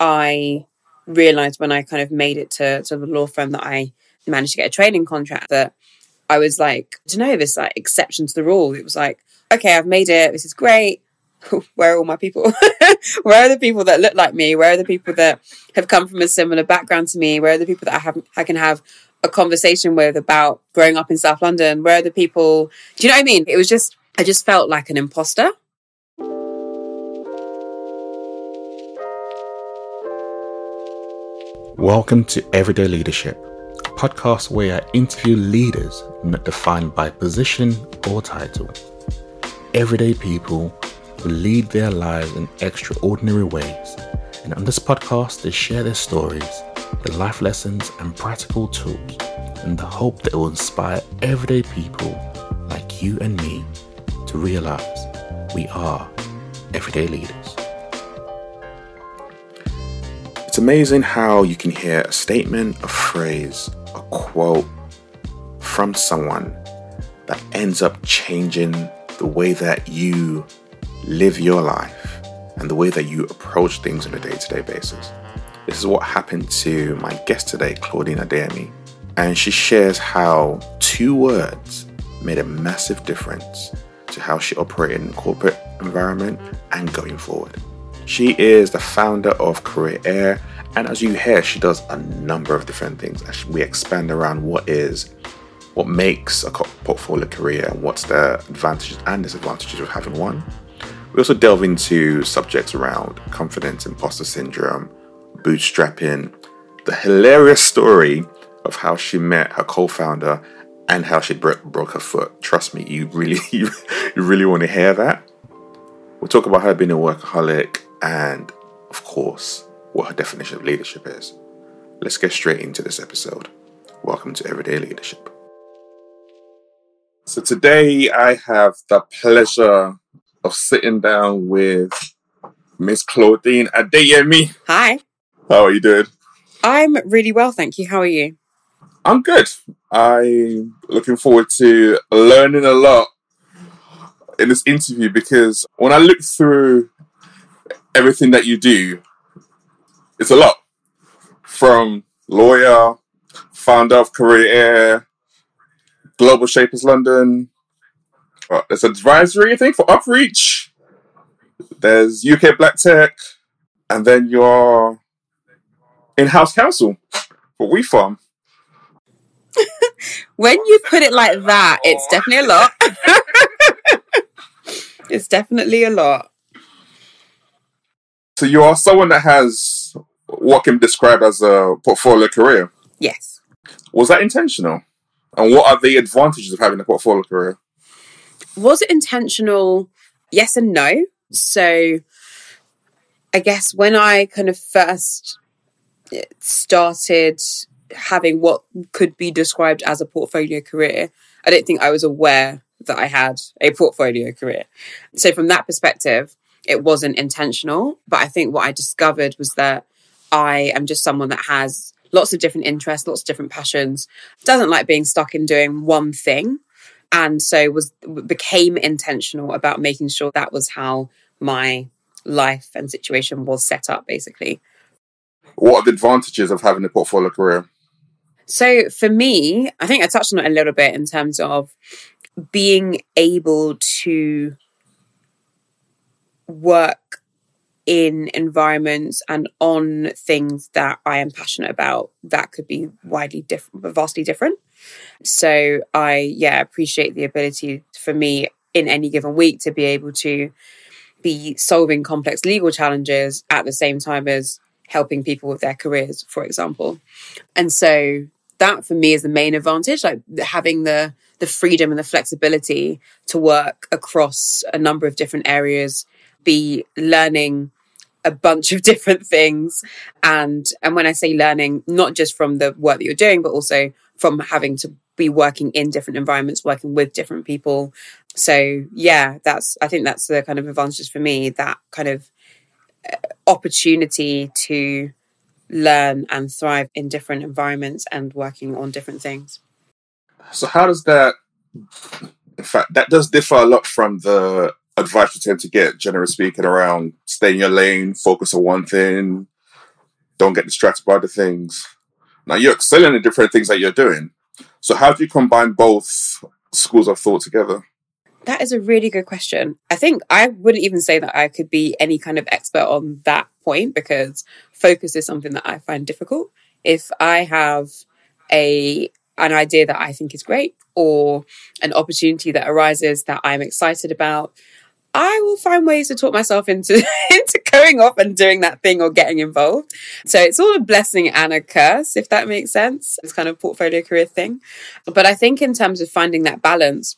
I realized when I kind of made it to, to the law firm that I managed to get a training contract that I was like, to know this like exception to the rule. It was like, okay, I've made it. This is great. Where are all my people? Where are the people that look like me? Where are the people that have come from a similar background to me? Where are the people that I have I can have a conversation with about growing up in South London? Where are the people? Do you know what I mean? It was just I just felt like an imposter. Welcome to Everyday Leadership, a podcast where I interview leaders not defined by position or title. Everyday people who lead their lives in extraordinary ways. And on this podcast, they share their stories, their life lessons, and practical tools in the hope that it will inspire everyday people like you and me to realize we are everyday leaders. It's amazing how you can hear a statement, a phrase, a quote from someone that ends up changing the way that you live your life and the way that you approach things on a day to day basis. This is what happened to my guest today, Claudine Adeyemi, and she shares how two words made a massive difference to how she operated in the corporate environment and going forward. She is the founder of CareerEar, and as you hear, she does a number of different things. As we expand around what is, what makes a portfolio career, and what's the advantages and disadvantages of having one. We also delve into subjects around confidence, imposter syndrome, bootstrapping, the hilarious story of how she met her co-founder and how she broke, broke her foot. Trust me, you really, you, really want to hear that. We'll talk about her being a workaholic, and of course, what her definition of leadership is. Let's get straight into this episode. Welcome to Everyday Leadership. So, today I have the pleasure of sitting down with Miss Claudine Adeyemi. Hi. How are you doing? I'm really well, thank you. How are you? I'm good. I'm looking forward to learning a lot in this interview because when I look through everything that you do, it's a lot. From lawyer, founder of CareerEar, Global Shapers London. Uh, there's advisory, I think, for upReach. There's UK Black Tech, and then your in-house counsel for WeFarm. when you put it like that, it's definitely a lot. it's definitely a lot. So you are someone that has what can be described as a portfolio career. Yes. Was that intentional? And what are the advantages of having a portfolio career? Was it intentional? Yes and no. So I guess when I kind of first eh, started having what could be described as a portfolio career, I don't think I was aware that I had a portfolio career. So from that perspective, it wasn't intentional. But I think what I discovered was that I am just someone that has lots of different interests, lots of different passions, doesn't like being stuck in doing one thing. And so was became intentional about making sure that was how my life and situation was set up basically. What are the advantages of having a portfolio career? So for me, I think I touched on it a little bit in terms of being able to work in environments and on things that I am passionate about that could be widely different, vastly different. So I, yeah, appreciate the ability for me in any given week to be able to be solving complex legal challenges at the same time as helping people with their careers, for example. And so that for me is the main advantage, like having the the freedom and the flexibility to work across a number of different areas be learning a bunch of different things. And and when i say learning not just from the work that you're doing but also from having to be working in different environments working with different people. So yeah that's i think that's the kind of advantages for me that kind of uh, opportunity to learn and thrive in different environments and working on different things. So how does that in fact that does differ a lot from the advice you tend to get, generally speaking, around stay in your lane, focus on one thing, don't get distracted by other things. Now you're excelling in different things that you're doing. So how do you combine both schools of thought together? That is a really good question. I think I wouldn't even say that I could be any kind of expert on that point because focus is something that I find difficult. If I have a an idea that I think is great or an opportunity that arises that I'm excited about, I will find ways to talk myself into into going off and doing that thing or getting involved. So it's all a blessing and a curse, if that makes sense. It's kind of portfolio career thing. But I think in terms of finding that balance,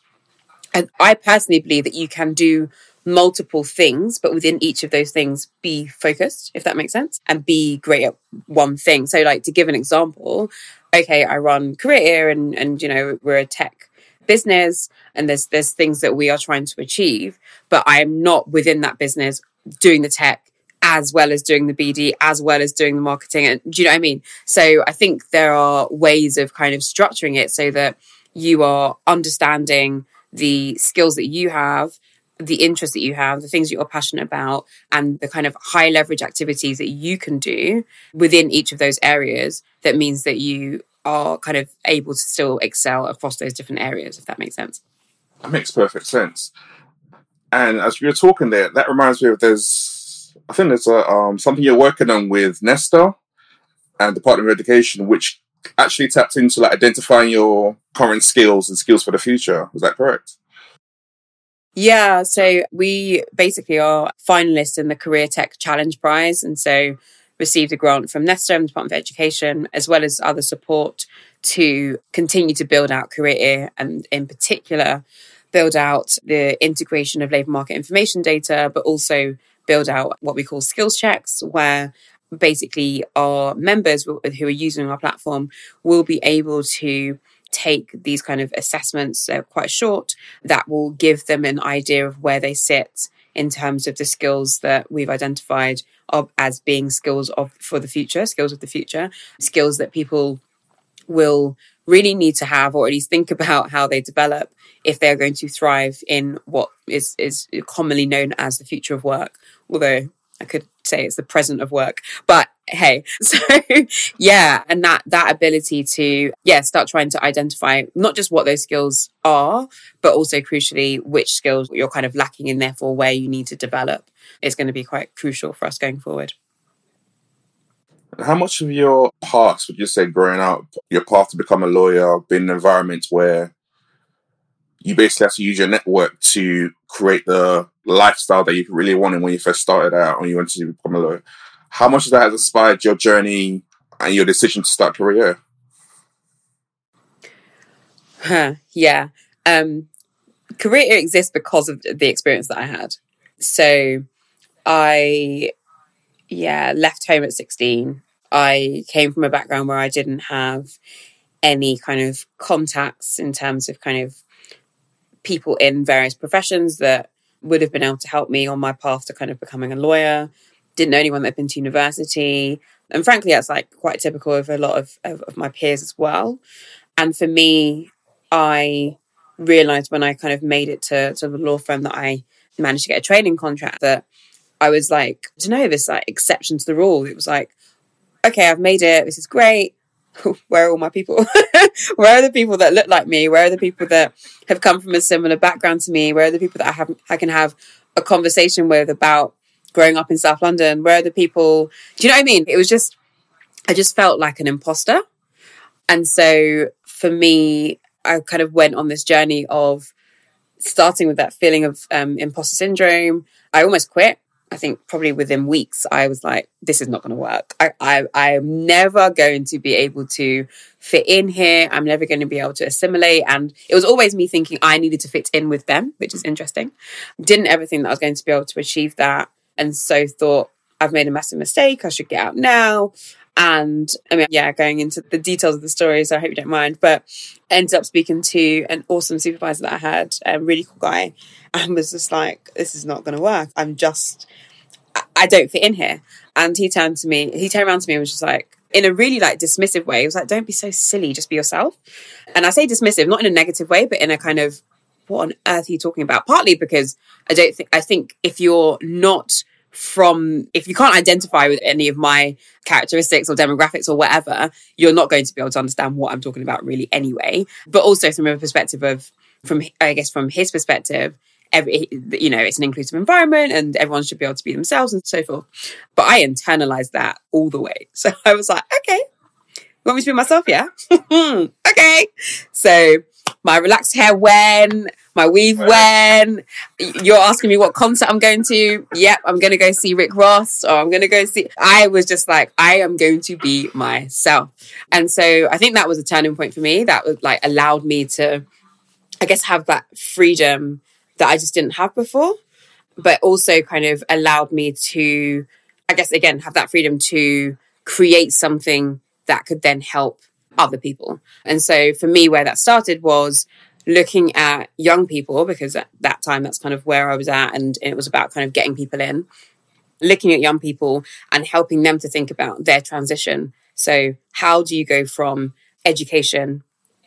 and I personally believe that you can do multiple things, but within each of those things, be focused, if that makes sense, and be great at one thing. So, like to give an example, okay, I run career and and you know we're a tech business and there's there's things that we are trying to achieve but i am not within that business doing the tech as well as doing the bd as well as doing the marketing and do you know what i mean? So i think there are ways of kind of structuring it so that you are understanding the skills that you have the interests that you have, the things that you're passionate about, and the kind of high leverage activities that you can do within each of those areas that means that you are kind of able to still excel across those different areas, if that makes sense. That makes perfect sense. And as you were talking there, that reminds me of there's, I think there's a, um, something you're working on with Nesta and Department of Education, which actually tapped into like identifying your current skills and skills for the future. Is that correct? Yeah, so we basically are finalists in the Career Tech Challenge Prize. And so received a grant from Nesta and the Department of Education, as well as other support to continue to build out career and in particular build out the integration of labour market information data, but also build out what we call skills checks, where basically our members who are using our platform will be able to take these kind of assessments, they're quite short, that will give them an idea of where they sit in terms of the skills that we've identified of, as being skills of for the future, skills of the future, skills that people will really need to have or at least think about how they develop if they're going to thrive in what is is commonly known as the future of work. Although i could say it's the present of work but hey so yeah and that that ability to yeah start trying to identify not just what those skills are but also crucially which skills you're kind of lacking in therefore where you need to develop is going to be quite crucial for us going forward how much of your past would you say growing up your path to become a lawyer been an environment where you basically have to use your network to create the lifestyle that you really wanted when you first started out and you wanted to become a lawyer how much of that has inspired your journey and your decision to start a career? Huh, yeah. Um, career exists because of the experience that I had. So I, yeah, left home at 16. I came from a background where I didn't have any kind of contacts in terms of kind of people in various professions that would have been able to help me on my path to kind of becoming a lawyer didn't know anyone that had been to university. And frankly, that's like quite typical of a lot of, of, of my peers as well. And for me, I realized when I kind of made it to, to the law firm that I managed to get a training contract that I was like, to know this like exception to the rule. It was like, okay, I've made it. This is great. Where are all my people? Where are the people that look like me? Where are the people that have come from a similar background to me? Where are the people that I have I can have a conversation with about growing up in South London? Where are the people? Do you know what I mean? It was just, I just felt like an imposter. And so for me, I kind of went on this journey of starting with that feeling of um, imposter syndrome. I almost quit. I think probably within weeks, I was like, this is not going to work. I, I, I'm never going to be able to fit in here. I'm never going to be able to assimilate. And it was always me thinking I needed to fit in with them, which is interesting. Didn't ever think that I was going to be able to achieve that and so thought I've made a massive mistake. I should get out now. And I mean, yeah, going into the details of the story, so I hope you don't mind. But ended up speaking to an awesome supervisor that I had, a really cool guy, and was just like, "This is not going to work. I'm just, I don't fit in here." And he turned to me, he turned around to me and was just like, in a really like dismissive way. He was like, "Don't be so silly. Just be yourself." And I say dismissive, not in a negative way, but in a kind of, "What on earth are you talking about?" Partly because I don't think I think if you're not from if you can't identify with any of my characteristics or demographics or whatever, you're not going to be able to understand what I'm talking about really anyway. But also from a perspective of from I guess from his perspective, every you know it's an inclusive environment and everyone should be able to be themselves and so forth. But i internalized that all the way. So i was like okay. You want me to be myself? Yeah. Okay. So my relaxed hair when my weave when you're asking me what concert i'm going to? Yep i'm going to go see rick ross or i'm going to go see i was just like i am going to be myself. And so i think that was a turning point for me that was like allowed me to i guess have that freedom that I just didn't have before, but also kind of allowed me to, I guess, again, have that freedom to create something that could then help other people. And so for me, where that started was looking at young people, because at that time, that's kind of where I was at. And it was about kind of getting people in, looking at young people and helping them to think about their transition. So, how do you go from education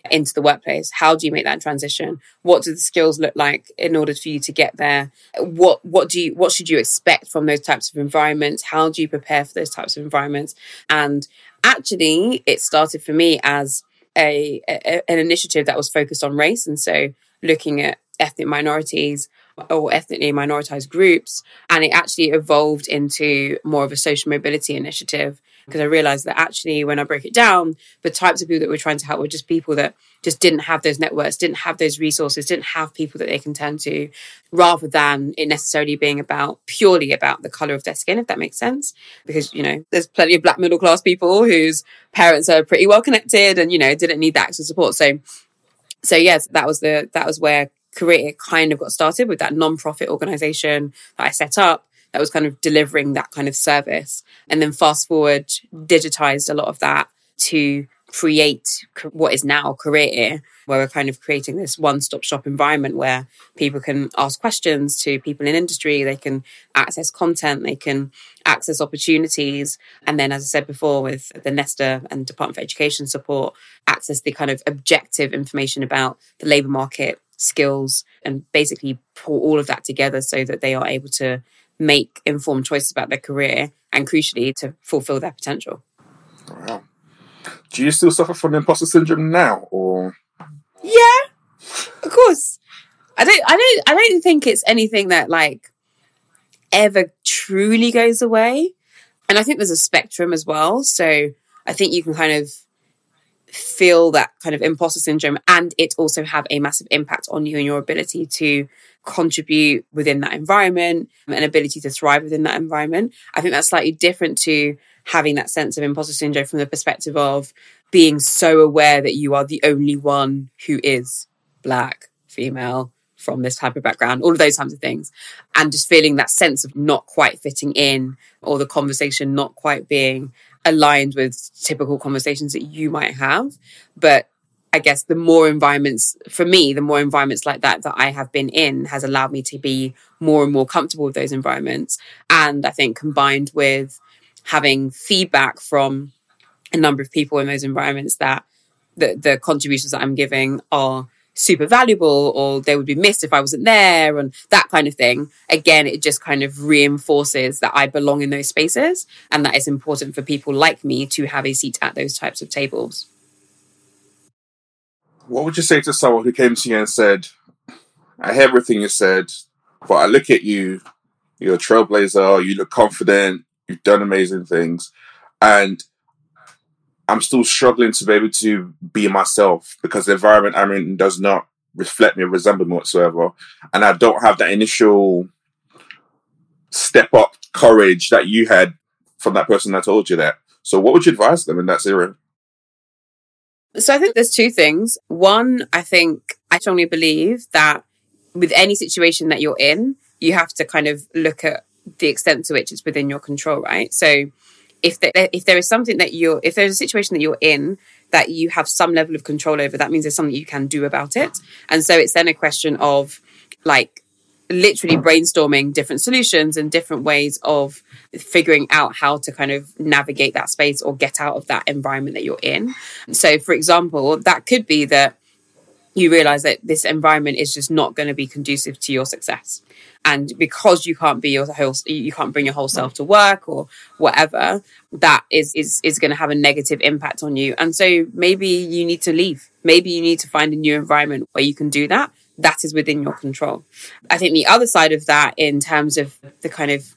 into the workplace how do you make that transition what do the skills look like in order for you to get there what what do you what should you expect from those types of environments how do you prepare for those types of environments and actually it started for me as a, a an initiative that was focused on race. And so looking at ethnic minorities or ethnically minoritized groups and it actually evolved into more of a social mobility initiative because I realized that actually, when I broke it down, the types of people that we're trying to help were just people that just didn't have those networks, didn't have those resources, didn't have people that they can turn to, rather than it necessarily being about purely about the color of their skin, if that makes sense. Because, you know, there's plenty of black middle class people whose parents are pretty well connected and, you know, didn't need that extra support. So, so yes, that was the, that was where career kind of got started with that non-profit organization that I set up that was kind of delivering that kind of service. And then fast forward, digitized a lot of that to create what is now Career, where we're kind of creating this one stop shop environment where people can ask questions to people in industry, they can access content, they can access opportunities. And then, as I said before, with the Nesta and Department for Education support, access the kind of objective information about the labour market, skills, and basically pull all of that together so that they are able to make informed choices about their career and crucially to fulfill their potential. Wow. Do you still suffer from imposter syndrome now or Yeah. Of course. I don't I don't I don't think it's anything that like ever truly goes away. And I think there's a spectrum as well. So I think you can kind of feel that kind of imposter syndrome and it also have a massive impact on you and your ability to contribute within that environment and ability to thrive within that environment. I think that's slightly different to having that sense of imposter syndrome from the perspective of being so aware that you are the only one who is black, female, from this type of background, all of those kinds of things. And just feeling that sense of not quite fitting in or the conversation not quite being aligned with typical conversations that you might have. But I guess the more environments, for me, the more environments like that that I have been in has allowed me to be more and more comfortable with those environments. And I think combined with having feedback from a number of people in those environments that the, the contributions that I'm giving are super valuable or they would be missed if I wasn't there and that kind of thing. Again, it just kind of reinforces that I belong in those spaces and that it's important for people like me to have a seat at those types of tables what would you say to someone who came to you and said, I hear everything you said, but I look at you, you're a trailblazer, you look confident, you've done amazing things, and I'm still struggling to be able to be myself because the environment I'm in does not reflect me or resemble me whatsoever. And I don't have that initial step up courage that you had from that person that told you that. So what would you advise them in that scenario? So I think there's two things. One, I think I strongly believe that with any situation that you're in, you have to kind of look at the extent to which it's within your control, right? So if there, if there is something that you're, if there's a situation that you're in that you have some level of control over, that means there's something you can do about it. And so it's then a question of like literally brainstorming different solutions and different ways of figuring out how to kind of navigate that space or get out of that environment that you're in. So, for example, that could be that you realize that this environment is just not going to be conducive to your success. And because you can't be your whole you can't bring your whole self to work or whatever that is is is going to have a negative impact on you. And so maybe you need to leave. Maybe you need to find a new environment where you can do that. That is within your control. I think the other side of that in terms of the kind of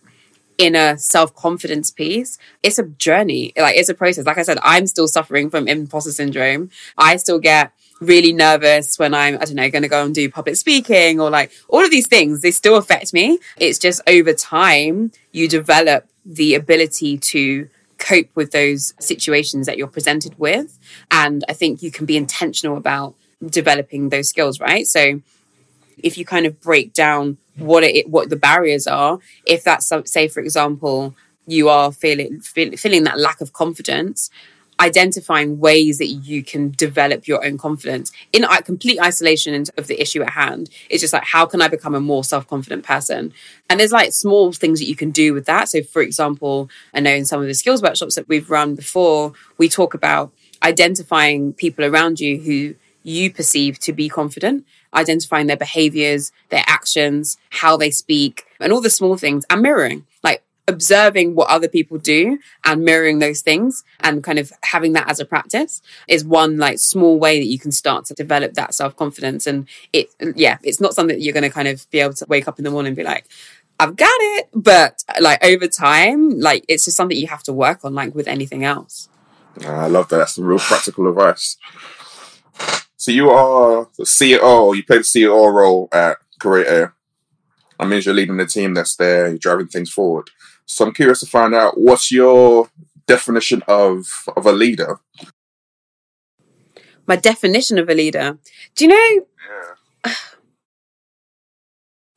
inner self-confidence piece it's a journey like it's a process like i said i'm still suffering from imposter syndrome i still get really nervous when I'm, I don't know, going to go and do public speaking or like all of these things, they still affect me. It's just over time, you develop the ability to cope with those situations that you're presented with. And I think you can be intentional about developing those skills, right? So if you kind of break down what it, what the barriers are, if that's, say, for example, you are feeling, feel, feeling that lack of confidence, identifying ways that you can develop your own confidence in complete isolation of the issue at hand. It's just like, how can I become a more self confident person? And there's like small things that you can do with that. So, for example, I know in some of the skills workshops that we've run before, we talk about identifying people around you who you perceive to be confident, identifying their behaviors, their actions, how they speak, and all the small things, and mirroring. Like, observing what other people do and mirroring those things and kind of having that as a practice is one like small way that you can start to develop that self-confidence. And it yeah it's not something that you're going to kind of be able to wake up in the morning and be like I've got it. But like over time like it's just something you have to work on like with anything else. I love that. That's some real practical advice so you are the CEO you play the CEO role at Air I mean, you're leading the team that's there, you're driving things forward. So I'm curious to find out what's your definition of of a leader. My definition of a leader. Do you know? Yeah.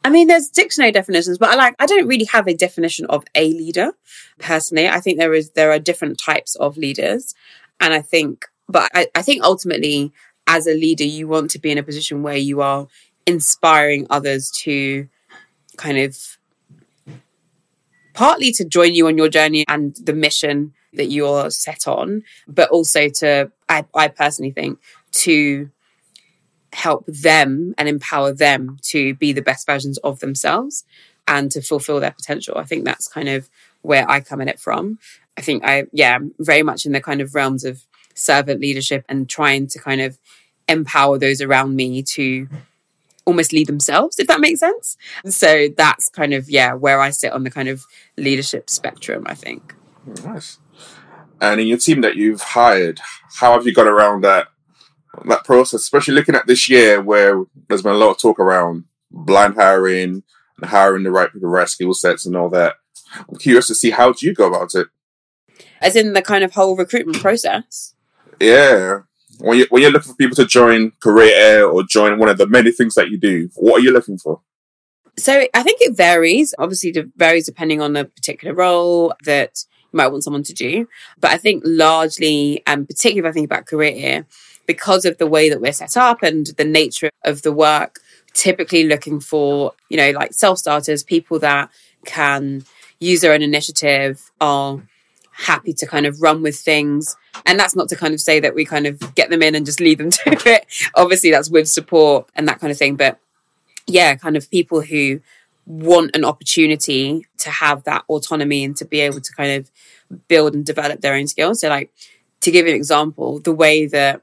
I mean, there's dictionary definitions, but I like I don't really have a definition of a leader personally. I think there is there are different types of leaders, and I think, but I, I think ultimately, as a leader, you want to be in a position where you are inspiring others to kind of partly to join you on your journey and the mission that you're set on, but also to, I, I personally think, to help them and empower them to be the best versions of themselves and to fulfill their potential. I think that's kind of where I come in it from. I think I, yeah, very much in the kind of realms of servant leadership and trying to kind of empower those around me to almost lead themselves, if that makes sense. So that's kind of, yeah, where I sit on the kind of leadership spectrum, I think. Nice. And in your team that you've hired, how have you got around that that process, especially looking at this year where there's been a lot of talk around blind hiring and hiring the right people, right skill sets and all that. I'm curious to see how do you go about it? As in the kind of whole recruitment process? Yeah when you when you're looking for people to join CareerEar or join one of the many things that you do, what are you looking for? So I think it varies. Obviously, it varies depending on the particular role that you might want someone to do. But I think largely, and particularly if I think about CareerEar, because of the way that we're set up and the nature of the work, typically looking for, you know, like self starters, people that can use their own initiative, are happy to kind of run with things. And that's not to kind of say that we kind of get them in and just leave them to it. Obviously, that's with support and that kind of thing. But yeah, kind of people who want an opportunity to have that autonomy and to be able to kind of build and develop their own skills. So, like, to give an example, the way that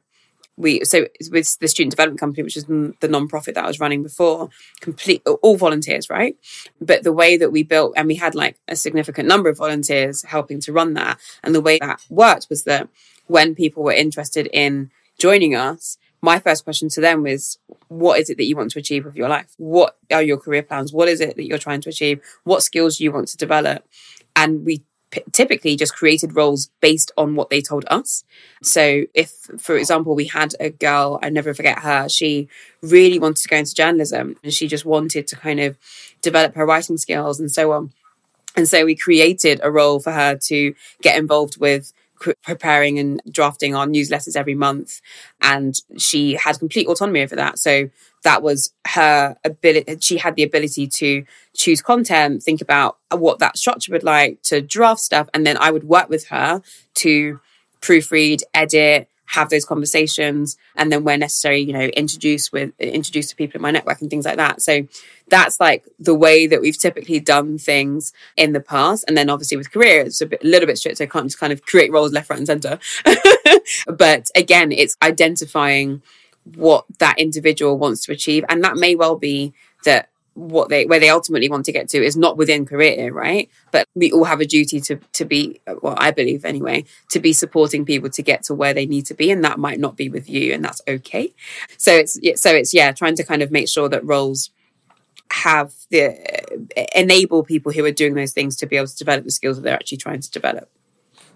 we so with the student development company which is the non-profit that i was running before complete all volunteers right? But the way that we built and we had like a significant number of volunteers helping to run that and the way that worked was that when people were interested in joining us my first question to them was what is it that you want to achieve with your life? What are your career plans? What is it that you're trying to achieve? What skills do you want to develop? And we typically just created roles based on what they told us. So, if, for example, we had a girl, I never forget her, she really wanted to go into journalism and she just wanted to kind of develop her writing skills and so on. And so we created a role for her to get involved with preparing and drafting our newsletters every month. And she had complete autonomy over that. So that was her ability. She had the ability to choose content, think about what that structure would like, to draft stuff. And then I would work with her to proofread, edit, have those conversations, and then where necessary, you know, introduce with introduce to people in my network and things like that. So that's like the way that we've typically done things in the past. And then obviously with career, it's a, bit, a little bit strict. So I can't just kind of create roles left, right, and center. but again, it's identifying what that individual wants to achieve, and that may well be that what they where they ultimately want to get to is not within career right? But we all have a duty to to be well i believe anyway to be supporting people to get to where they need to be and that might not be with you and that's okay. So it's so it's yeah trying to kind of make sure that roles have the enable people who are doing those things to be able to develop the skills that they're actually trying to develop.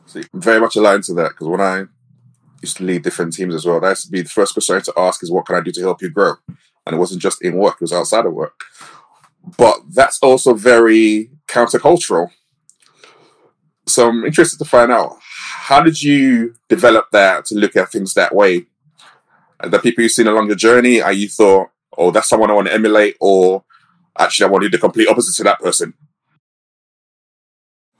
See, very much aligned to that because when i used to lead different teams as well that's be the first question i had to ask is what can i do to help you grow and it wasn't just in work, it was outside of work. But that's also very countercultural. So I'm interested to find out how did you develop that to look at things that way? The people you've seen along your journey, are you thought, oh, that's someone I want to emulate, or actually I want to do the complete opposite to that person?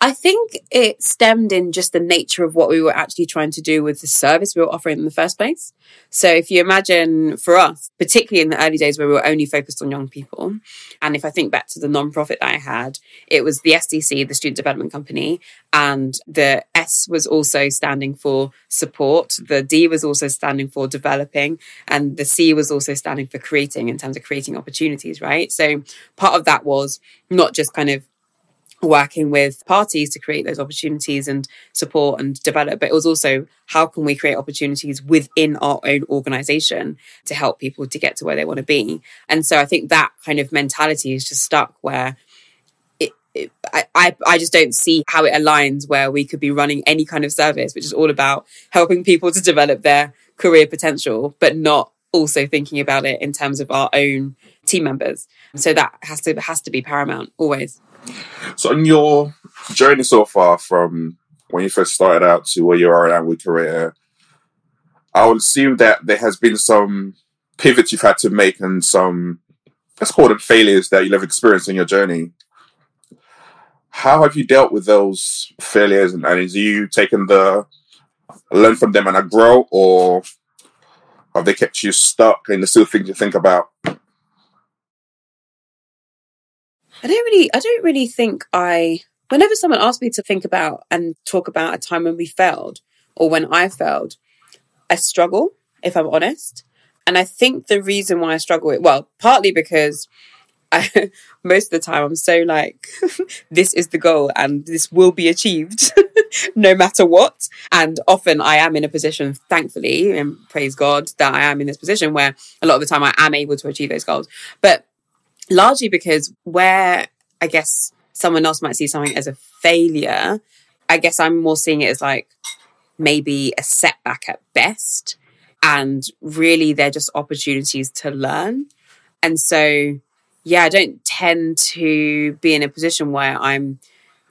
I think it stemmed in just the nature of what we were actually trying to do with the service we were offering in the first place. So if you imagine for us, particularly in the early days where we were only focused on young people, and if I think back to the nonprofit that I had, it was the SDC, the Student Development Company, and the S was also standing for support, the D was also standing for developing, and the C was also standing for creating in terms of creating opportunities, right? So part of that was not just kind of working with parties to create those opportunities and support and develop but it was also how can we create opportunities within our own organization to help people to get to where they want to be? And so i think that kind of mentality is just stuck where it, I, I just don't see how it aligns where we could be running any kind of service which is all about helping people to develop their career potential but not also thinking about it in terms of our own team members. So that has to has to be paramount always so, on your journey so far, from when you first started out to where you are now with career, I would assume that there has been some pivots you've had to make and some, let's call them failures that you've experienced in your journey. How have you dealt with those failures, and, and have you taken the learn from them and I grow, or have they kept you stuck in the still things you think about? I don't really, I don't really think I, whenever someone asks me to think about and talk about a time when we failed or when I failed, I struggle, if I'm honest. And I think the reason why I struggle, well, partly because I, most of the time I'm so like, this is the goal and this will be achieved no matter what. And often I am in a position, thankfully, and praise God that I am in this position where a lot of the time I am able to achieve those goals. But largely because where I guess someone else might see something as a failure, I guess I'm more seeing it as like maybe a setback at best. And really, they're just opportunities to learn. And so, yeah, I don't tend to be in a position where I'm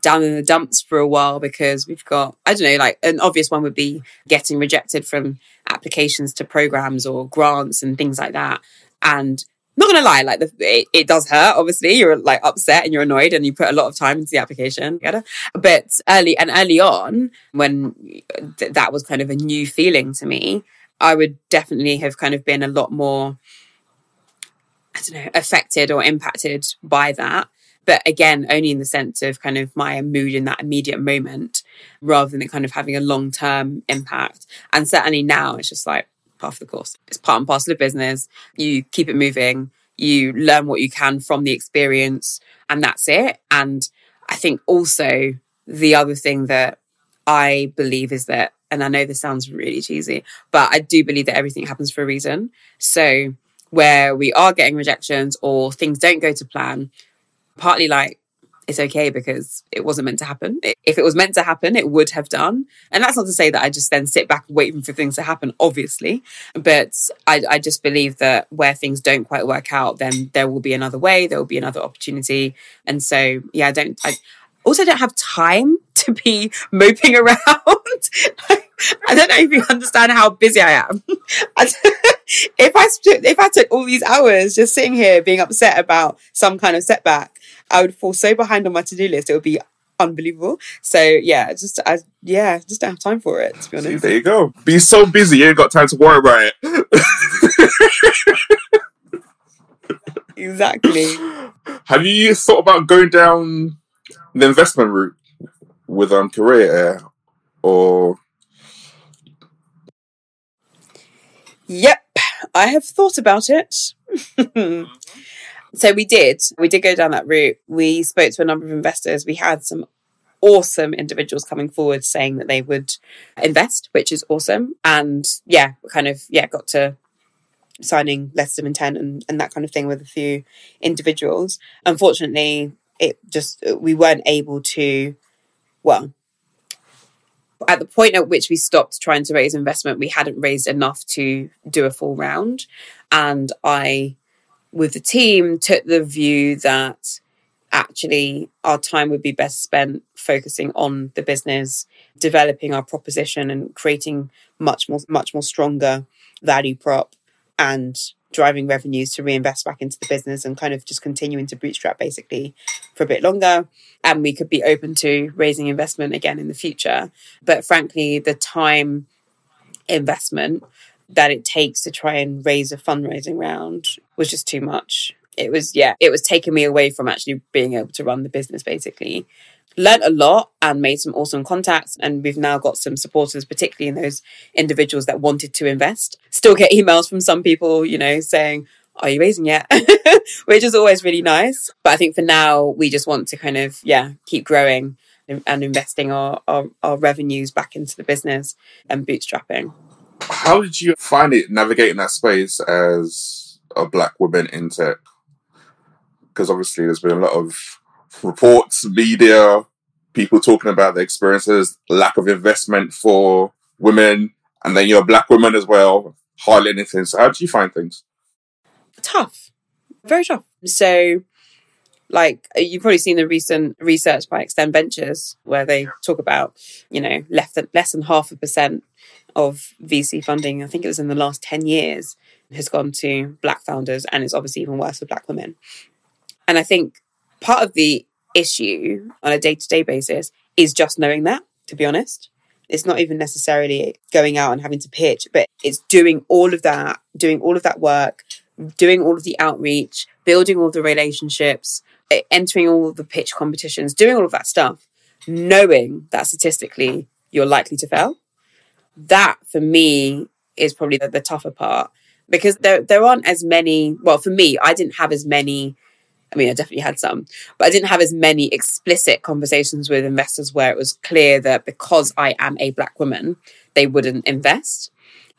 down in the dumps for a while because we've got, I don't know, like an obvious one would be getting rejected from applications to programs or grants and things like that. And not gonna lie, like the, it, it, does hurt. Obviously, you're like upset and you're annoyed, and you put a lot of time into the application. But early and early on, when th- that was kind of a new feeling to me, I would definitely have kind of been a lot more, I don't know, affected or impacted by that. But again, only in the sense of kind of my mood in that immediate moment, rather than kind of having a long term impact. And certainly now, it's just like part of the course. It's part and parcel of business. You keep it moving, you learn what you can from the experience, and that's it. And I think also the other thing that I believe is that, and I know this sounds really cheesy, but I do believe that everything happens for a reason. So where we are getting rejections or things don't go to plan, partly like it's okay because it wasn't meant to happen. If it was meant to happen, it would have done. And that's not to say that I just then sit back waiting for things to happen, obviously. But I, I just believe that where things don't quite work out, then there will be another way, there will be another opportunity. And so, yeah, I don't, I also don't have time to be moping around. I don't know if you understand how busy I am. if I if I took all these hours just sitting here being upset about some kind of setback, I would fall so behind on my to do list. It would be unbelievable. So yeah, just I yeah, just don't have time for it to be honest. See, there you go. Be so busy, you ain't got time to worry about it. exactly. Have you thought about going down the investment route with um career or Yep, I have thought about it. so we did. We did go down that route. We spoke to a number of investors. We had some awesome individuals coming forward saying that they would invest, which is awesome. And yeah, kind of, yeah, got to signing letters of intent and, and that kind of thing with a few individuals. Unfortunately, it just, we weren't able to, well, at the point at which we stopped trying to raise investment, we hadn't raised enough to do a full round. And I, with the team, took the view that actually our time would be best spent focusing on the business, developing our proposition and creating much more, much more stronger value prop and driving revenues to reinvest back into the business and kind of just continuing to bootstrap basically for a bit longer. And we could be open to raising investment again in the future. But frankly, the time investment that it takes to try and raise a fundraising round was just too much. It was, yeah, it was taking me away from actually being able to run the business basically learned a lot and made some awesome contacts. And we've now got some supporters, particularly in those individuals that wanted to invest. Still get emails from some people, you know, saying, are you raising yet? Which is always really nice. But I think for now, we just want to kind of, yeah, keep growing and investing our, our, our revenues back into the business and bootstrapping. How did you find it navigating that space as a black woman in tech? Because obviously, there's been a lot of reports, media, people talking about their experiences, lack of investment for women, and then you're a black woman as well, hardly anything. So, how do you find things? Tough, very tough. So, like uh, you've probably seen the recent research by Extend Ventures where they talk about, you know, less than less than half a percent of VC funding. I think it was in the last ten years has gone to black founders, and it's obviously even worse for black women. And I think part of the issue on a day to day basis is just knowing that, to be honest. It's not even necessarily going out and having to pitch, but it's doing all of that, doing all of that work, doing all of the outreach, building all the relationships, entering all the pitch competitions, doing all of that stuff, knowing that statistically you're likely to fail. That for me is probably the, the tougher part because there there aren't as many. Well, for me, I didn't have as many I mean, I definitely had some, but I didn't have as many explicit conversations with investors where it was clear that because I am a black woman, they wouldn't invest.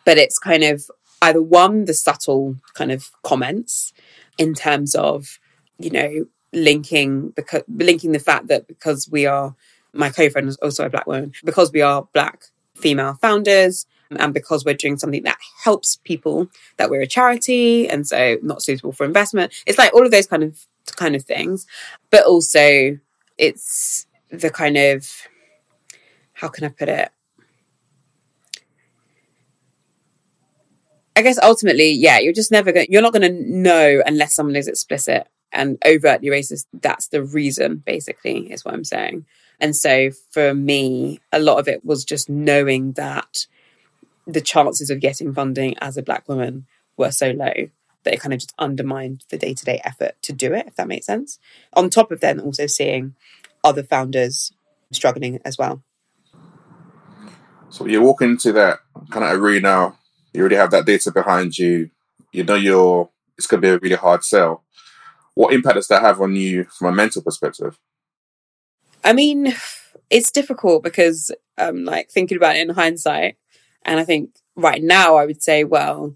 But it's kind of either one, the subtle kind of comments in terms of, you know, linking because linking the fact that because we are my co-friend is also a black woman, because we are black female founders, and because we're doing something that helps people, that we're a charity and so not suitable for investment. It's like all of those kind of kind of things. But also, it's the kind of how can I put it? I guess ultimately, yeah, you're just never going. You're not to know unless someone is explicit and overtly racist. That's the reason, basically, is what I'm saying. And so for me, a lot of it was just knowing that the chances of getting funding as a black woman were so low that it kind of just undermined the day to day effort to do it, if that makes sense. On top of then also seeing other founders struggling as well. So you walk into that kind of arena, you already have that data behind you, you know you're it's gonna be a really hard sell. What impact does that have on you from a mental perspective? I mean, it's difficult because um like thinking about it in hindsight, and I think right now I would say, well,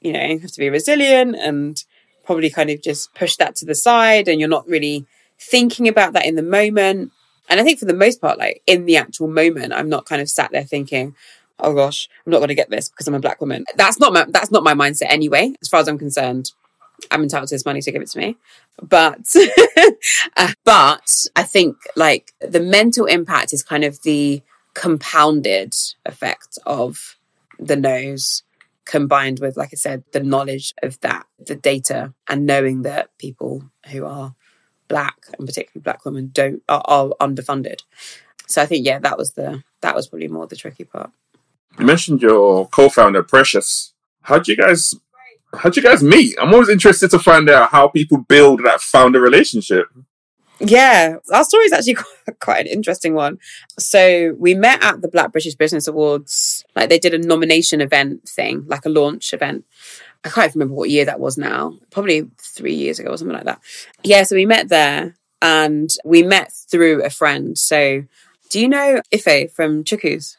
you know, you have to be resilient and probably kind of just push that to the side and you're not really thinking about that in the moment. And I think for the most part, like in the actual moment, I'm not kind of sat there thinking, oh gosh, I'm not going to get this because I'm a black woman. That's not my, that's not my mindset anyway. As far as I'm concerned, I'm entitled to this money, so give it to me. But, uh, but I think like the mental impact is kind of the compounded effect of the nose combined with, like I said, the knowledge of that, the data, and knowing that people who are black and particularly black women don't are, are underfunded. So I think yeah, that was the that was probably more the tricky part. You mentioned your co-founder Precious. How'd you guys how'd you guys meet? I'm always interested to find out how people build that founder relationship. Yeah, our story is actually quite, an interesting one. So we met at the Black British Business Awards. Like they did a nomination event thing, like a launch event. I can't remember what year that was now. Probably three years ago or something like that. Yeah, so we met there and we met through a friend. So do you know Ife from Chukwu's?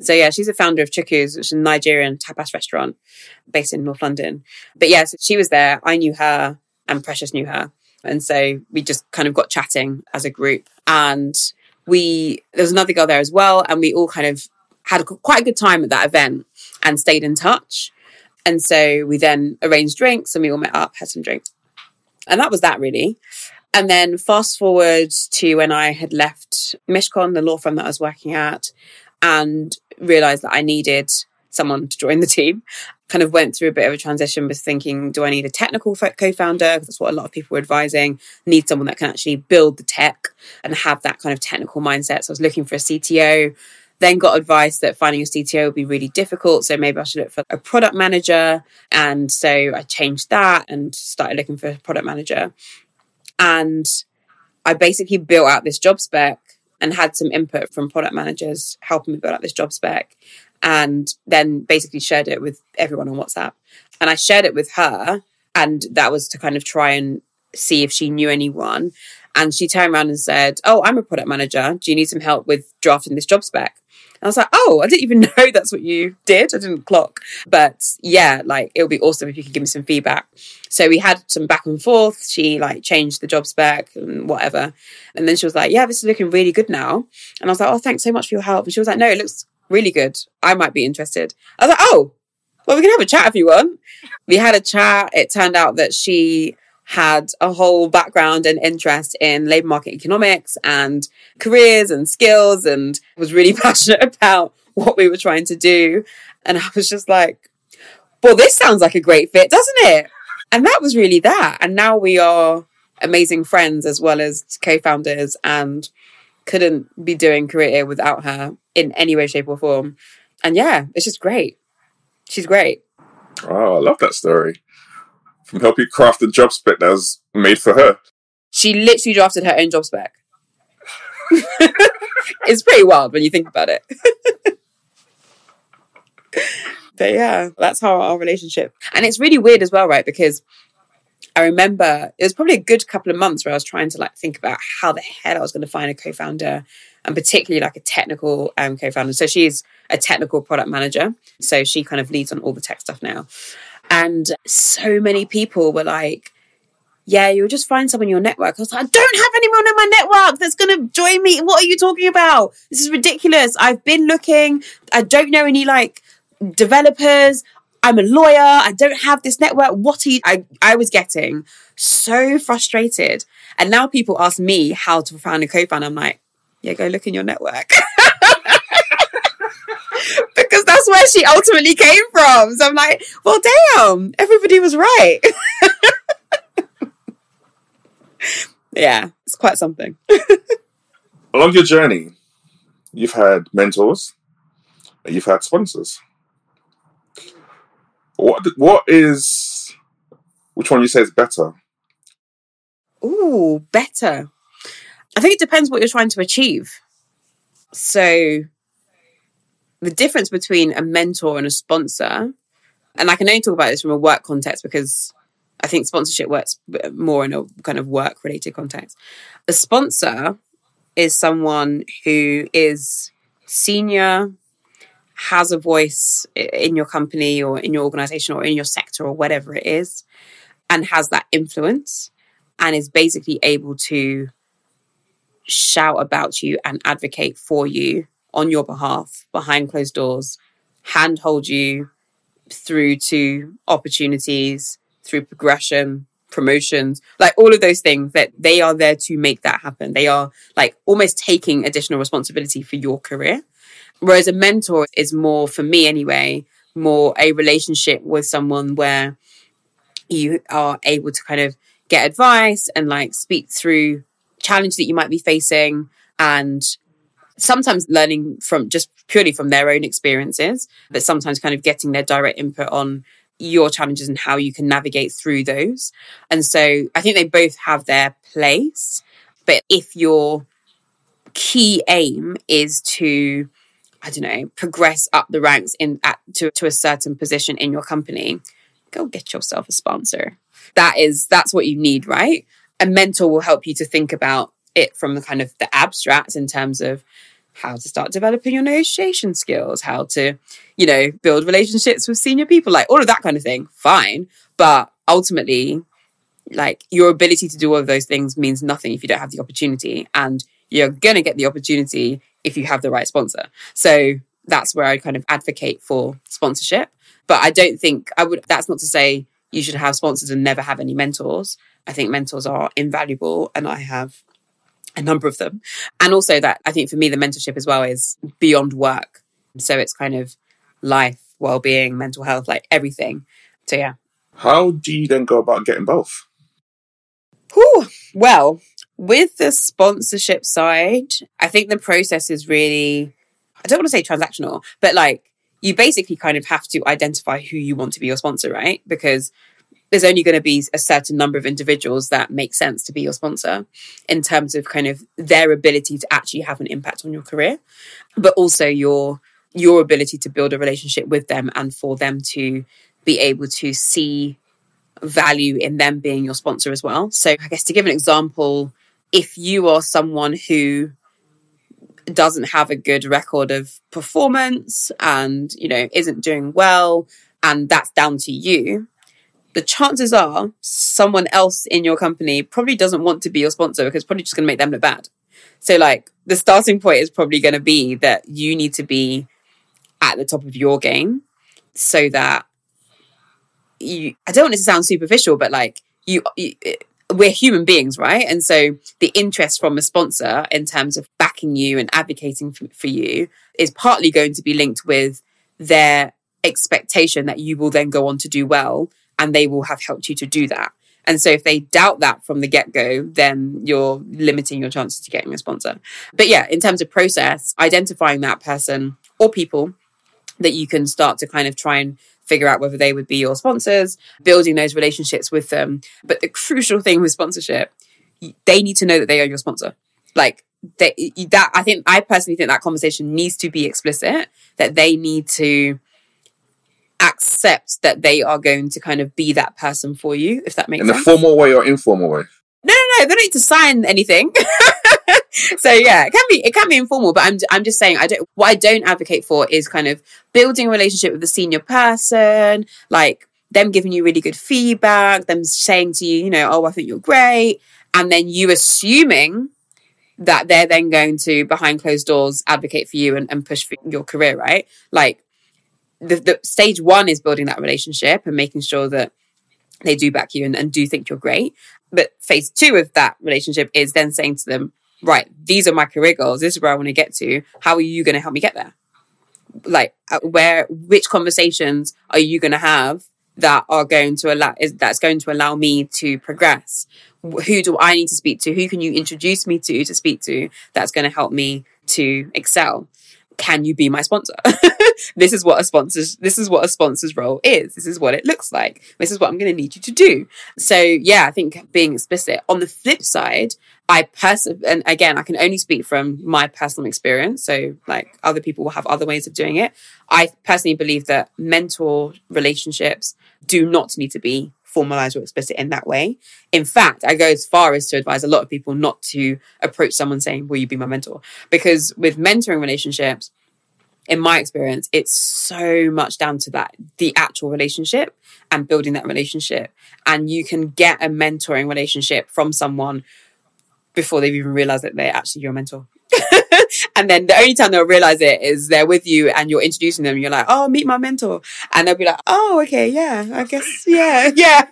So yeah, she's a founder of Chuku's, which is a Nigerian tapas restaurant based in North London. But yeah, so she was there. I knew her and Precious knew her. And so we just kind of got chatting as a group. And we, there was another girl there as well. And we all kind of had quite a good time at that event and stayed in touch. And so we then arranged drinks and we all met up, had some drinks. And that was that really. And then fast forward to when I had left Mishcon, the law firm that I was working at, and realized that I needed someone to join the team. Kind of went through a bit of a transition with thinking, do I need a technical co founder? Because that's what a lot of people were advising. Need someone that can actually build the tech and have that kind of technical mindset. So I was looking for a CTO. Then got advice that finding a CTO would be really difficult. So maybe I should look for a product manager. And so I changed that and started looking for a product manager. And I basically built out this job spec and had some input from product managers helping me build out this job spec and then basically shared it with everyone on WhatsApp. And I shared it with her, and that was to kind of try and see if she knew anyone. And she turned around and said, Oh, I'm a product manager. Do you need some help with drafting this job spec? I was like, oh, I didn't even know that's what you did. I didn't clock. But yeah, like it would be awesome if you could give me some feedback. So we had some back and forth. She like changed the job spec and whatever. And then she was like, yeah, this is looking really good now. And I was like, oh, thanks so much for your help. And she was like, no, it looks really good. I might be interested. I was like, oh, well, we can have a chat if you want. We had a chat. It turned out that she had a whole background and interest in labor market economics and careers and skills and was really passionate about what we were trying to do. And I was just like, well, this sounds like a great fit, doesn't it? And that was really that. And now we are amazing friends as well as co founders and couldn't be doing CareerEar without her in any way, shape, or form. And yeah, it's just great. She's great. Oh, I love that story from help you craft the job spec that was made for her. She literally drafted her own job spec. it's pretty wild when you think about it. but yeah, that's how our relationship. And it's really weird as well, right? Because I remember it was probably a good couple of months where I was trying to like think about how the hell I was going to find a co-founder and particularly like a technical um, co-founder. So she's a technical product manager. So she kind of leads on all the tech stuff now. And so many people were like, yeah, you'll just find someone in your network. I was like, I don't have anyone in my network that's going to join me. What are you talking about? This is ridiculous. I've been looking. I don't know any like developers. I'm a lawyer. I don't have this network. What are you? I, I was getting so frustrated. And now people ask me how to found a co-founder. I'm like, yeah, go look in your network. that's where she ultimately came from. So I'm like, well, damn, everybody was right. yeah, it's quite something. Along your journey, you've had mentors, you've had sponsors. What what is which one you say is better? Ooh, better. I think it depends what you're trying to achieve. So the difference between a mentor and a sponsor, and I can only talk about this from a work context because I think sponsorship works more in a kind of work related context. A sponsor is someone who is senior, has a voice in your company or in your organization or in your sector or whatever it is, and has that influence and is basically able to shout about you and advocate for you on your behalf behind closed doors, handhold you through to opportunities, through progression, promotions, like all of those things that they are there to make that happen. They are like almost taking additional responsibility for your career. Whereas a mentor is more, for me anyway, more a relationship with someone where you are able to kind of get advice and like speak through challenge that you might be facing and sometimes learning from just purely from their own experiences, but sometimes kind of getting their direct input on your challenges and how you can navigate through those. And so I think they both have their place. But if your key aim is to, I don't know, progress up the ranks in at, to, to a certain position in your company, go get yourself a sponsor. That is that's what you need, right? A mentor will help you to think about it from the kind of the abstract in terms of how to start developing your negotiation skills, how to, you know, build relationships with senior people, like all of that kind of thing. Fine. But ultimately, like your ability to do all of those things means nothing if you don't have the opportunity. And you're going to get the opportunity if you have the right sponsor. So that's where I kind of advocate for sponsorship. But I don't think I would, that's not to say you should have sponsors and never have any mentors. I think mentors are invaluable and I have a number of them. And also that I think for me, the mentorship as well is beyond work. So it's kind of life, well being, mental health, like everything. So yeah. How do you then go about getting both? Whew. Well, with the sponsorship side, I think the process is really, I don't want to say transactional, but like you basically kind of have to identify who you want to be your sponsor, right? Because there's only going to be a certain number of individuals that make sense to be your sponsor in terms of kind of their ability to actually have an impact on your career, but also your your ability to build a relationship with them and for them to be able to see value in them being your sponsor as well. So I guess to give an example, if you are someone who doesn't have a good record of performance and you know isn't doing well and that's down to you the chances are someone else in your company probably doesn't want to be your sponsor because it's probably just going to make them look bad. So, like, the starting point is probably going to be that you need to be at the top of your game so that you, I don't want it to sound superficial, but like, you, you we're human beings, right? And so the interest from a sponsor in terms of backing you and advocating for, for you is partly going to be linked with their expectation that you will then go on to do well and they will have helped you to do that. And so if they doubt that from the get go, then you're limiting your chances to getting a sponsor. But yeah, in terms of process, identifying that person or people that you can start to kind of try and figure out whether they would be your sponsors, building those relationships with them. But the crucial thing with sponsorship, they need to know that they are your sponsor. Like they, that, I think, I personally think that conversation needs to be explicit, that they need to accept that they are going to kind of be that person for you, if that makes in sense. In a formal way or informal way? No, no, no. They don't need to sign anything. so yeah, it can be it can be informal, but I'm I'm just saying I don't what I don't advocate for is kind of building a relationship with a senior person, like them giving you really good feedback, them saying to you, you know, oh, I think you're great, and then you assuming that they're then going to behind closed doors advocate for you and, and push for your career, right? Like the, the stage one is building that relationship and making sure that they do back you and, and do think you're great. But phase two of that relationship is then saying to them, right, these are my career goals. This is where I want to get to. How are you going to help me get there? Like, uh, where, which conversations are you going to have that are going to allow, is, that's going to allow me to progress? Who do I need to speak to? Who can you introduce me to to speak to that's going to help me to excel? Can you be my sponsor? this is what a sponsor's this is what a sponsor's role is. This is what it looks like. This is what I'm going to need you to do. So yeah, I think being explicit. On the flip side, I person and again, I can only speak from my personal experience. So like other people will have other ways of doing it. I personally believe that mentor relationships do not need to be formalized or explicit in that way. In fact, I go as far as to advise a lot of people not to approach someone saying, Will you be my mentor? Because with mentoring relationships, in my experience, it's so much down to that the actual relationship and building that relationship. And you can get a mentoring relationship from someone before they've even realized that they're actually your mentor. and then the only time they'll realize it is they're with you and you're introducing them. You're like, oh, meet my mentor. And they'll be like, oh, okay, yeah, I guess, yeah, yeah.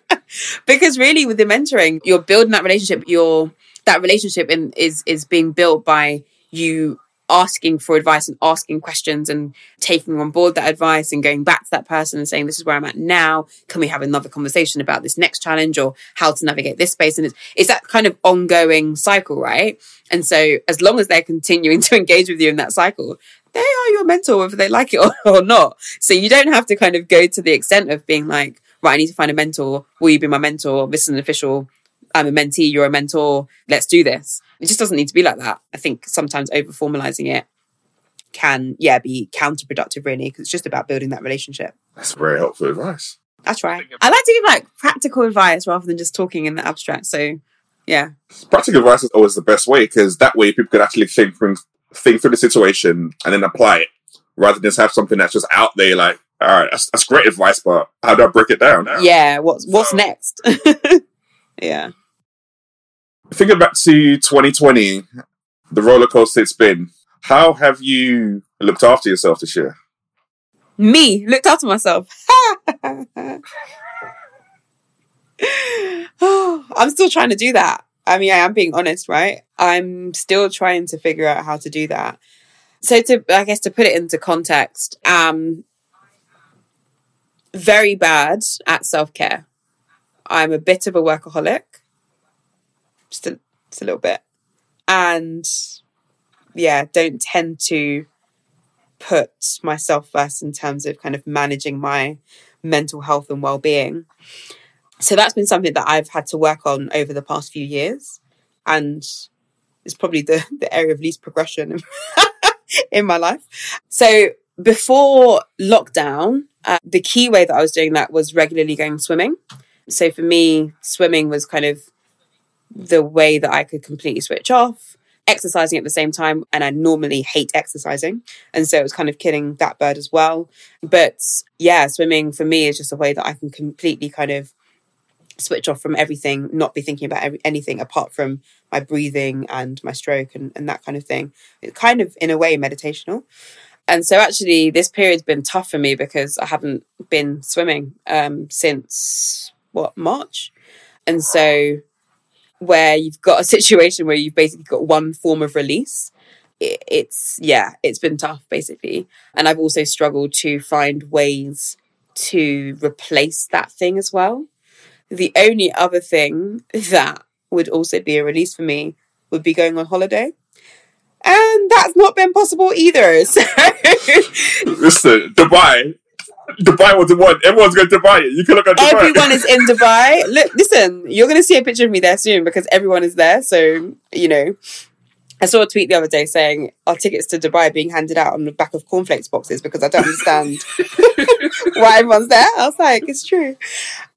because really with the mentoring, you're building that relationship. You're, that relationship in, is, is being built by you asking for advice and asking questions and taking on board that advice and going back to that person and saying, this is where I'm at now. Can we have another conversation about this next challenge or how to navigate this space? And it's, it's that kind of ongoing cycle, right? And so as long as they're continuing to engage with you in that cycle, they are your mentor, whether they like it or, or not. So you don't have to kind of go to the extent of being like, right, I need to find a mentor. Will you be my mentor? This is an official I'm a mentee, you're a mentor, let's do this. It just doesn't need to be like that. I think sometimes over formalizing it can, yeah, be counterproductive really, because it's just about building that relationship. That's very helpful advice. That's right. I like to give like practical advice rather than just talking in the abstract. So, yeah. Practical advice is always the best way because that way people can actually think through, think through the situation and then apply it rather than just have something that's just out there like, all right, that's, that's great advice, but how do I break it down? Yeah, what's what's so, next? yeah thinking back to 2020, the roller coaster it's been, how have you looked after yourself this year? Me, looked after myself. I'm still trying to do that. I mean, I am being honest, right? I'm still trying to figure out how to do that. So to I guess to put it into context, um very bad at self-care. I'm a bit of a workaholic just a, just a little bit. And yeah, don't tend to put myself first in terms of kind of managing my mental health and well-being. So that's been something that I've had to work on over the past few years. And it's probably the, the area of least progression in my life. So before lockdown, uh, the key way that I was doing that was regularly going swimming. So for me, swimming was kind of the way that I could completely switch off, exercising at the same time. And I normally hate exercising. And so it was kind of killing that bird as well. But yeah, swimming for me is just a way that I can completely kind of switch off from everything, not be thinking about every, anything apart from my breathing and my stroke and, and that kind of thing. It's kind of, in a way, meditational. And so actually, this period's been tough for me because I haven't been swimming um, since what March, and so where you've got a situation where you've basically got one form of release. It's yeah it's been tough basically. And i've also struggled to find ways to replace that thing as well. The only other thing that would also be a release for me would be going on holiday. And that's not been possible either so listen dubai Dubai was the one. Everyone's going to Dubai. You can look at Dubai. Everyone is in Dubai. Look, listen, you're going to see a picture of me there soon because everyone is there. So, you know, I saw a tweet the other day saying our tickets to Dubai being handed out on the back of cornflakes boxes because I don't understand why everyone's there. I was like, it's true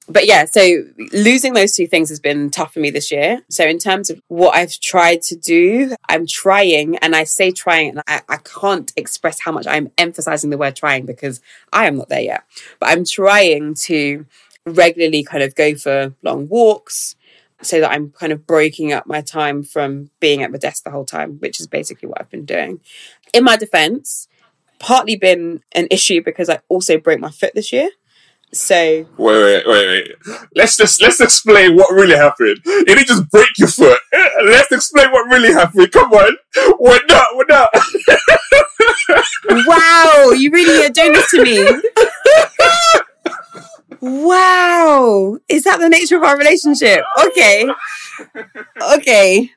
but yeah, so losing those two things has been tough for me this year. So in terms of what I've tried to do, I'm trying, and I say trying, and I, I can't express how much I'm emphasizing the word trying because I am not there yet. But I'm trying to regularly kind of go for long walks so that I'm kind of breaking up my time from being at my desk the whole time, which is basically what I've been doing. In my defense, partly been an issue because I also broke my foot this year. So wait, wait, wait, wait. Let's just let's explain what really happened. You didn't just break your foot. Let's explain what really happened. Come on, we're not, we're not. wow, you really are doing this to me. wow, is that the nature of our relationship? Okay, okay,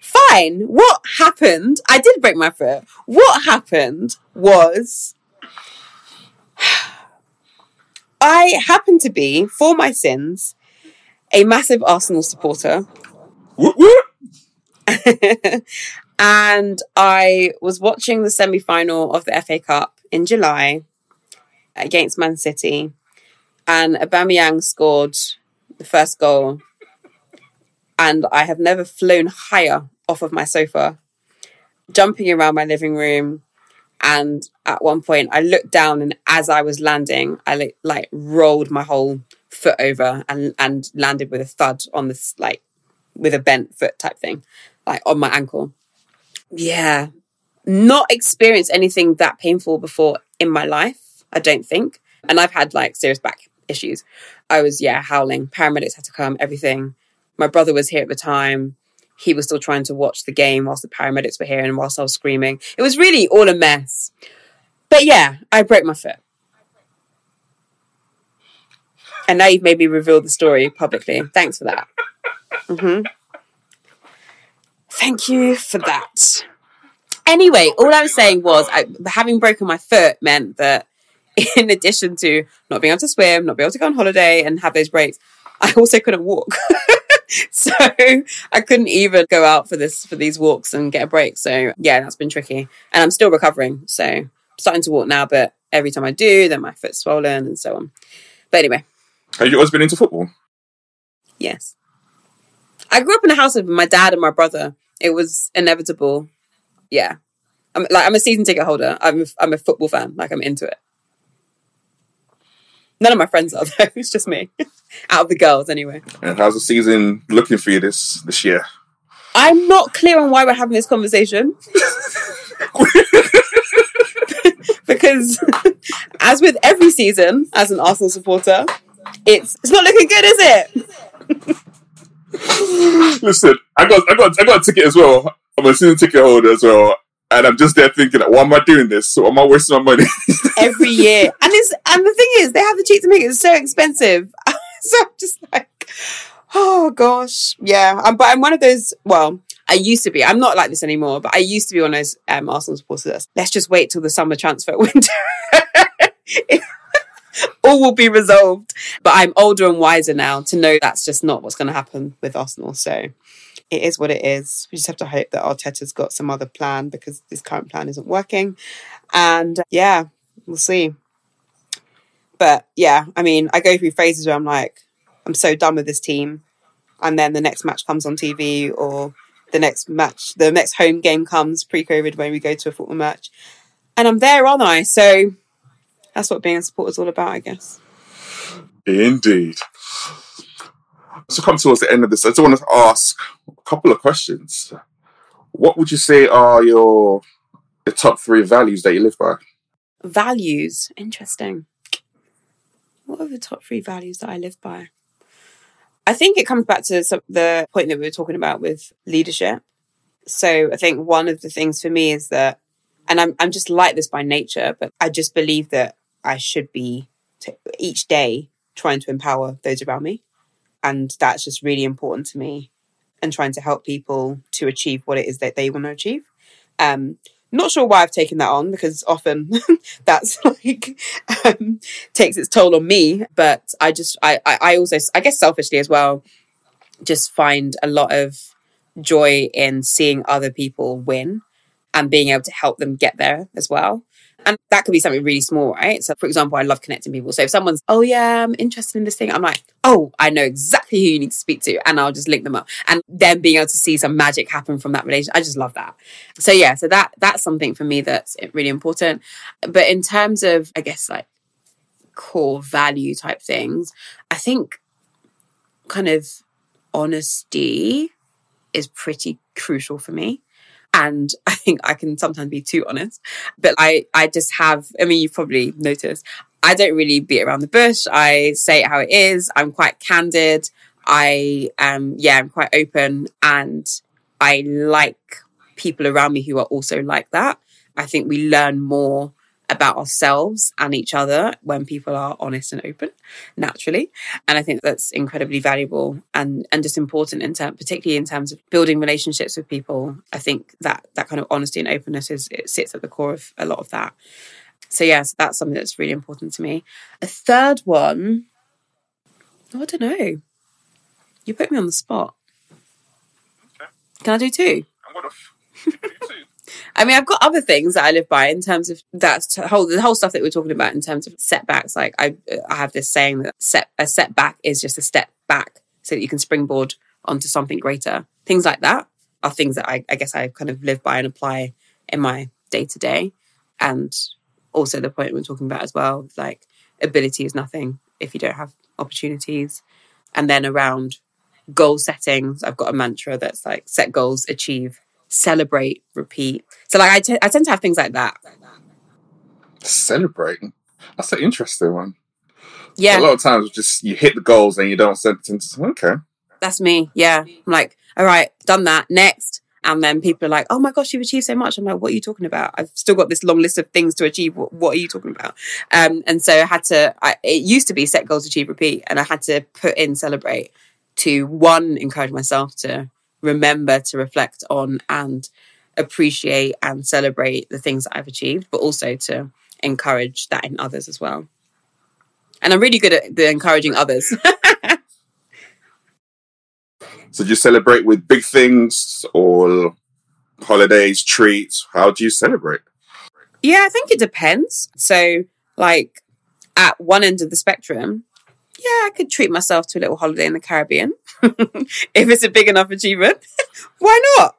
fine. What happened? I did break my foot. What happened was. I happen to be, for my sins, a massive Arsenal supporter. and I was watching the semi final of the FA Cup in July against Man City, and Aubameyang scored the first goal. And I have never flown higher off of my sofa, jumping around my living room, and at one point, I looked down, and as I was landing, I like, rolled my whole foot over and and landed with a thud on this like with a bent foot type thing, like on my ankle. Yeah, not experienced anything that painful before in my life. I don't think, and I've had like serious back issues. I was yeah howling. Paramedics had to come. Everything. My brother was here at the time. He was still trying to watch the game whilst the paramedics were here and whilst I was screaming. It was really all a mess. But yeah, I broke my foot. And now you've made me reveal the story publicly. Thanks for that. hmm Thank you for that. Anyway, all I was saying was I, having broken my foot meant that in addition to not being able to swim, not being able to go on holiday and have those breaks, I also couldn't walk. so I couldn't even go out for this for these walks and get a break. So yeah, that's been tricky. And I'm still recovering. So I'm starting to walk now, but every time I do, then my foot's swollen and so on. But anyway, Have you always been into football? yes. I grew up in a house with my dad and my brother. It was inevitable. Yeah. I'm like I'm a season ticket holder. I'm a, I'm a football fan. Like I'm into it. None of my friends are though. It's just me. Out of the girls anyway. And how's the season looking for you this this year? I'm not clear on why we're having this conversation. because as with every season as an Arsenal supporter, it's it's not looking good, is it? Listen, I got I got I got a ticket as well. I'm a season ticket holder as well. And I'm just there thinking, why am I doing this? Why am I wasting my money? Every year. And it's and the thing is they have the cheek to make it so expensive. so I'm just like, oh gosh. Yeah. I'm, but I'm one of those well, I used to be. I'm not like this anymore, but I used to be one of those um, Arsenal supporters. Let's just wait till the summer transfer window. All will be resolved. But I'm older and wiser now to know that's just not what's going to happen with Arsenal. So it is what it is. We just have to hope that Arteta's got some other plan because this current plan isn't working. And uh, yeah, we'll see. But yeah, I mean, I go through phases where I'm like, I'm so done with this team. And then the next match comes on TV or the next match, the next home game comes pre COVID when we go to a football match. And I'm there, aren't I? So that's what being a supporter is all about, I guess. Indeed. So come towards the end of this, I just want to ask a couple of questions. What would you say are your the top three values that you live by? Values. Interesting. What are the top three values that I live by? I think it comes back to some, the point that we were talking about with leadership. So I think one of the things for me is that, and I'm I'm just like this by nature, but I just believe that I should be t- each day trying to empower those around me, and that's just really important to me, and trying to help people to achieve what it is that they want to achieve. Um, not sure why I've taken that on because often that's like um, takes its toll on me. But I just I, I I also I guess selfishly as well, just find a lot of joy in seeing other people win and being able to help them get there as well. And that could be something really small, right? So, for example, I love connecting people. So, if someone's, oh, yeah, I'm interested in this thing, I'm like, oh, I know exactly who you need to speak to. And I'll just link them up. And then being able to see some magic happen from that relationship, I just love that. So, yeah, so that that's something for me that's really important. But in terms of, I guess, like core value type things, I think kind of honesty is pretty crucial for me and I think I can sometimes be too honest. But I, I just have. I mean, you've probably noticed. I don't really beat around the bush. I say it how it is. I'm quite candid. I um yeah, I'm quite open, and I like people around me who are also like that. I think we learn more about ourselves and each other when people are honest and open naturally. And i think that's incredibly valuable and and just important in term particularly in terms of building relationships with people. I think that that kind of honesty and openness is it sits at the core of a lot of that. So yes yeah, so that's something that's really important to me. A third one oh, i don't know. You put me on the spot. Okay. can i do two? I'm gonna f- I mean, I've got other things that I live by in terms of that whole the whole stuff that we're talking about in terms of setbacks. Like I, I have this saying that set a setback is just a step back so that you can springboard onto something greater. Things like that are things that I, I guess I kind of live by and apply in my day to day. And also the point we're talking about as well, like ability is nothing if you don't have opportunities. And then around goal settings, I've got a mantra that's like set goals, achieve, celebrate, repeat. So like I, t- I tend to have things like that. celebrating. That's an interesting one. Yeah. A lot of times, just you hit the goals and you don't into okay. That's me. Yeah. I'm like, all right, done that. Next. And then people are like, oh my gosh, you've achieved so much. I'm like, what are you talking about? I've still got this long list of things to achieve. What, what are you talking about? Um, and so I had to, I, it used to be set goals, achieve, repeat. And I had to put in celebrate to one, encourage myself to remember to reflect on and appreciate and celebrate the things that I've achieved, but also to encourage that in others as well. And I'm really good at the encouraging others. So do you celebrate with big things or holidays, treats? How do you celebrate? Yeah, I think it depends. So, like at one end of the spectrum, yeah, I could treat myself to a little holiday in the Caribbean if it's a big enough achievement. Why not?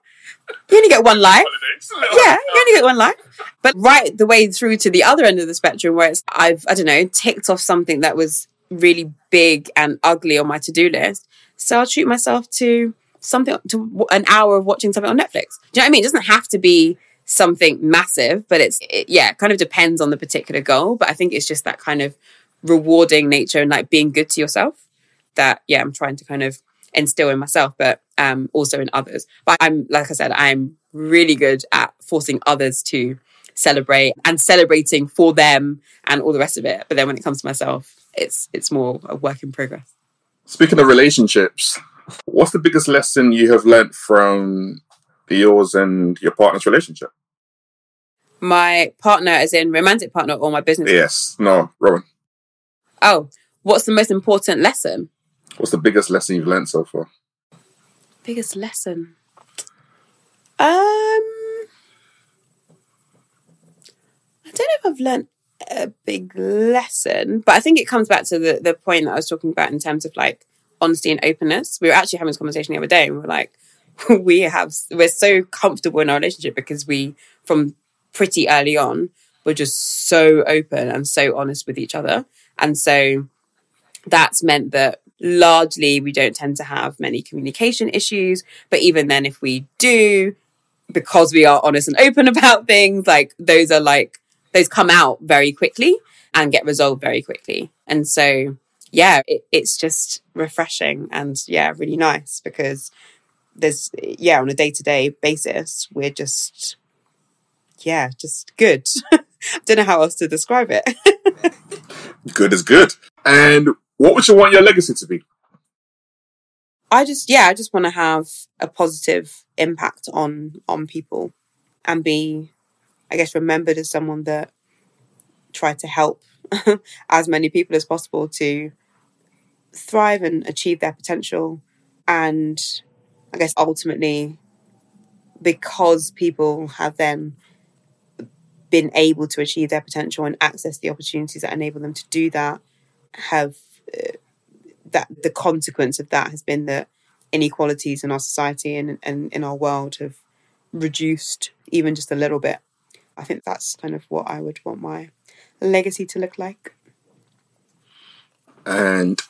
You only get one life. Yeah, you only get one life. But right the way through to the other end of the spectrum, where it's I've I don't know ticked off something that was really big and ugly on my to do list, so I'll treat myself to something to an hour of watching something on Netflix. Do you know what I mean? It doesn't have to be something massive, but it's it, yeah, it kind of depends on the particular goal. But I think it's just that kind of rewarding nature and like being good to yourself that yeah, I'm trying to kind of instill in myself, but um also in others. But I'm like I said, I'm really good at forcing others to celebrate and celebrating for them and all the rest of it. But then when it comes to myself, it's it's more a work in progress. Speaking of relationships, what's the biggest lesson you have learnt from yours and your partner's relationship? My partner, as in romantic partner, or my business? Yes, no, Rowan. Oh, what's the most important lesson? What's the biggest lesson you've learned so far? Biggest lesson? Um, I don't know if I've learned a big lesson, but I think it comes back to the, the point that I was talking about in terms of like honesty and openness. We were actually having this conversation the other day and we were like, we have, we're so comfortable in our relationship because we, from pretty early on, were just so open and so honest with each other. And so that's meant that largely we don't tend to have many communication issues. But even then, if we do, because we are honest and open about things, like those are like those come out very quickly and get resolved very quickly. And so, yeah, it, it's just refreshing and yeah, really nice because there's, yeah, on a day to day basis, we're just, yeah, just good. Don't know how else to describe it. good is good. And what would you want your legacy to be? I just, yeah, I just want to have a positive impact on on people and be I guess, remembered as someone that tried to help as many people as possible to thrive and achieve their potential. And I guess ultimately, because people have then been able to achieve their potential and access the opportunities that enable them to do that, have uh, that the consequence of that has been that inequalities in our society and, and in our world have reduced even just a little bit. I think that's kind of what I would want my legacy to look like. And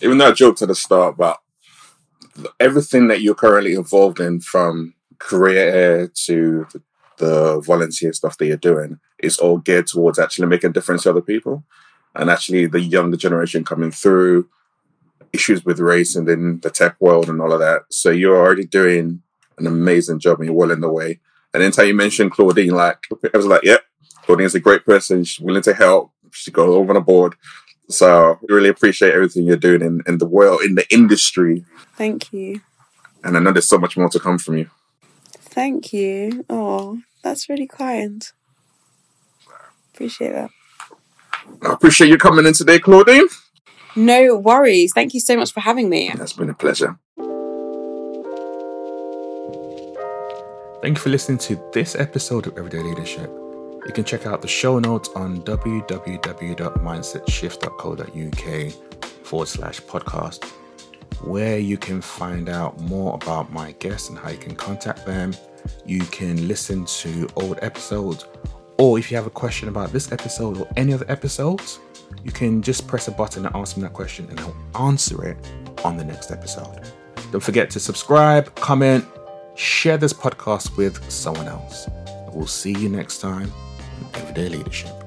even though I joked at the start about everything that you're currently involved in, from CareerEar to the, the volunteer stuff that you're doing, is all geared towards actually making a difference to other people. And actually, the younger generation coming through, issues with race and in the tech world and all of that. So you're already doing an amazing job and you're well in the way. And then you mentioned Claudine, like I was like, yep, Claudine's a great person. She's willing to help. She goes over on board. So we really appreciate everything you're doing in, in the world, in the industry. Thank you. And I know there's so much more to come from you. Thank you. Oh, that's really kind. Appreciate that. I appreciate you coming in today, Claudine. No worries. Thank you so much for having me. That's been a pleasure. Thank you for listening to this episode of Everyday Leadership. You can check out the show notes on www.mindsetshift.co.uk forward slash podcast, where you can find out more about my guests and how you can contact them. You can listen to old episodes, or if you have a question about this episode or any other episodes, you can just press a button and ask me that question, and I'll answer it on the next episode. Don't forget to subscribe, comment, share this podcast with someone else. We'll see you next time on Everyday Leadership.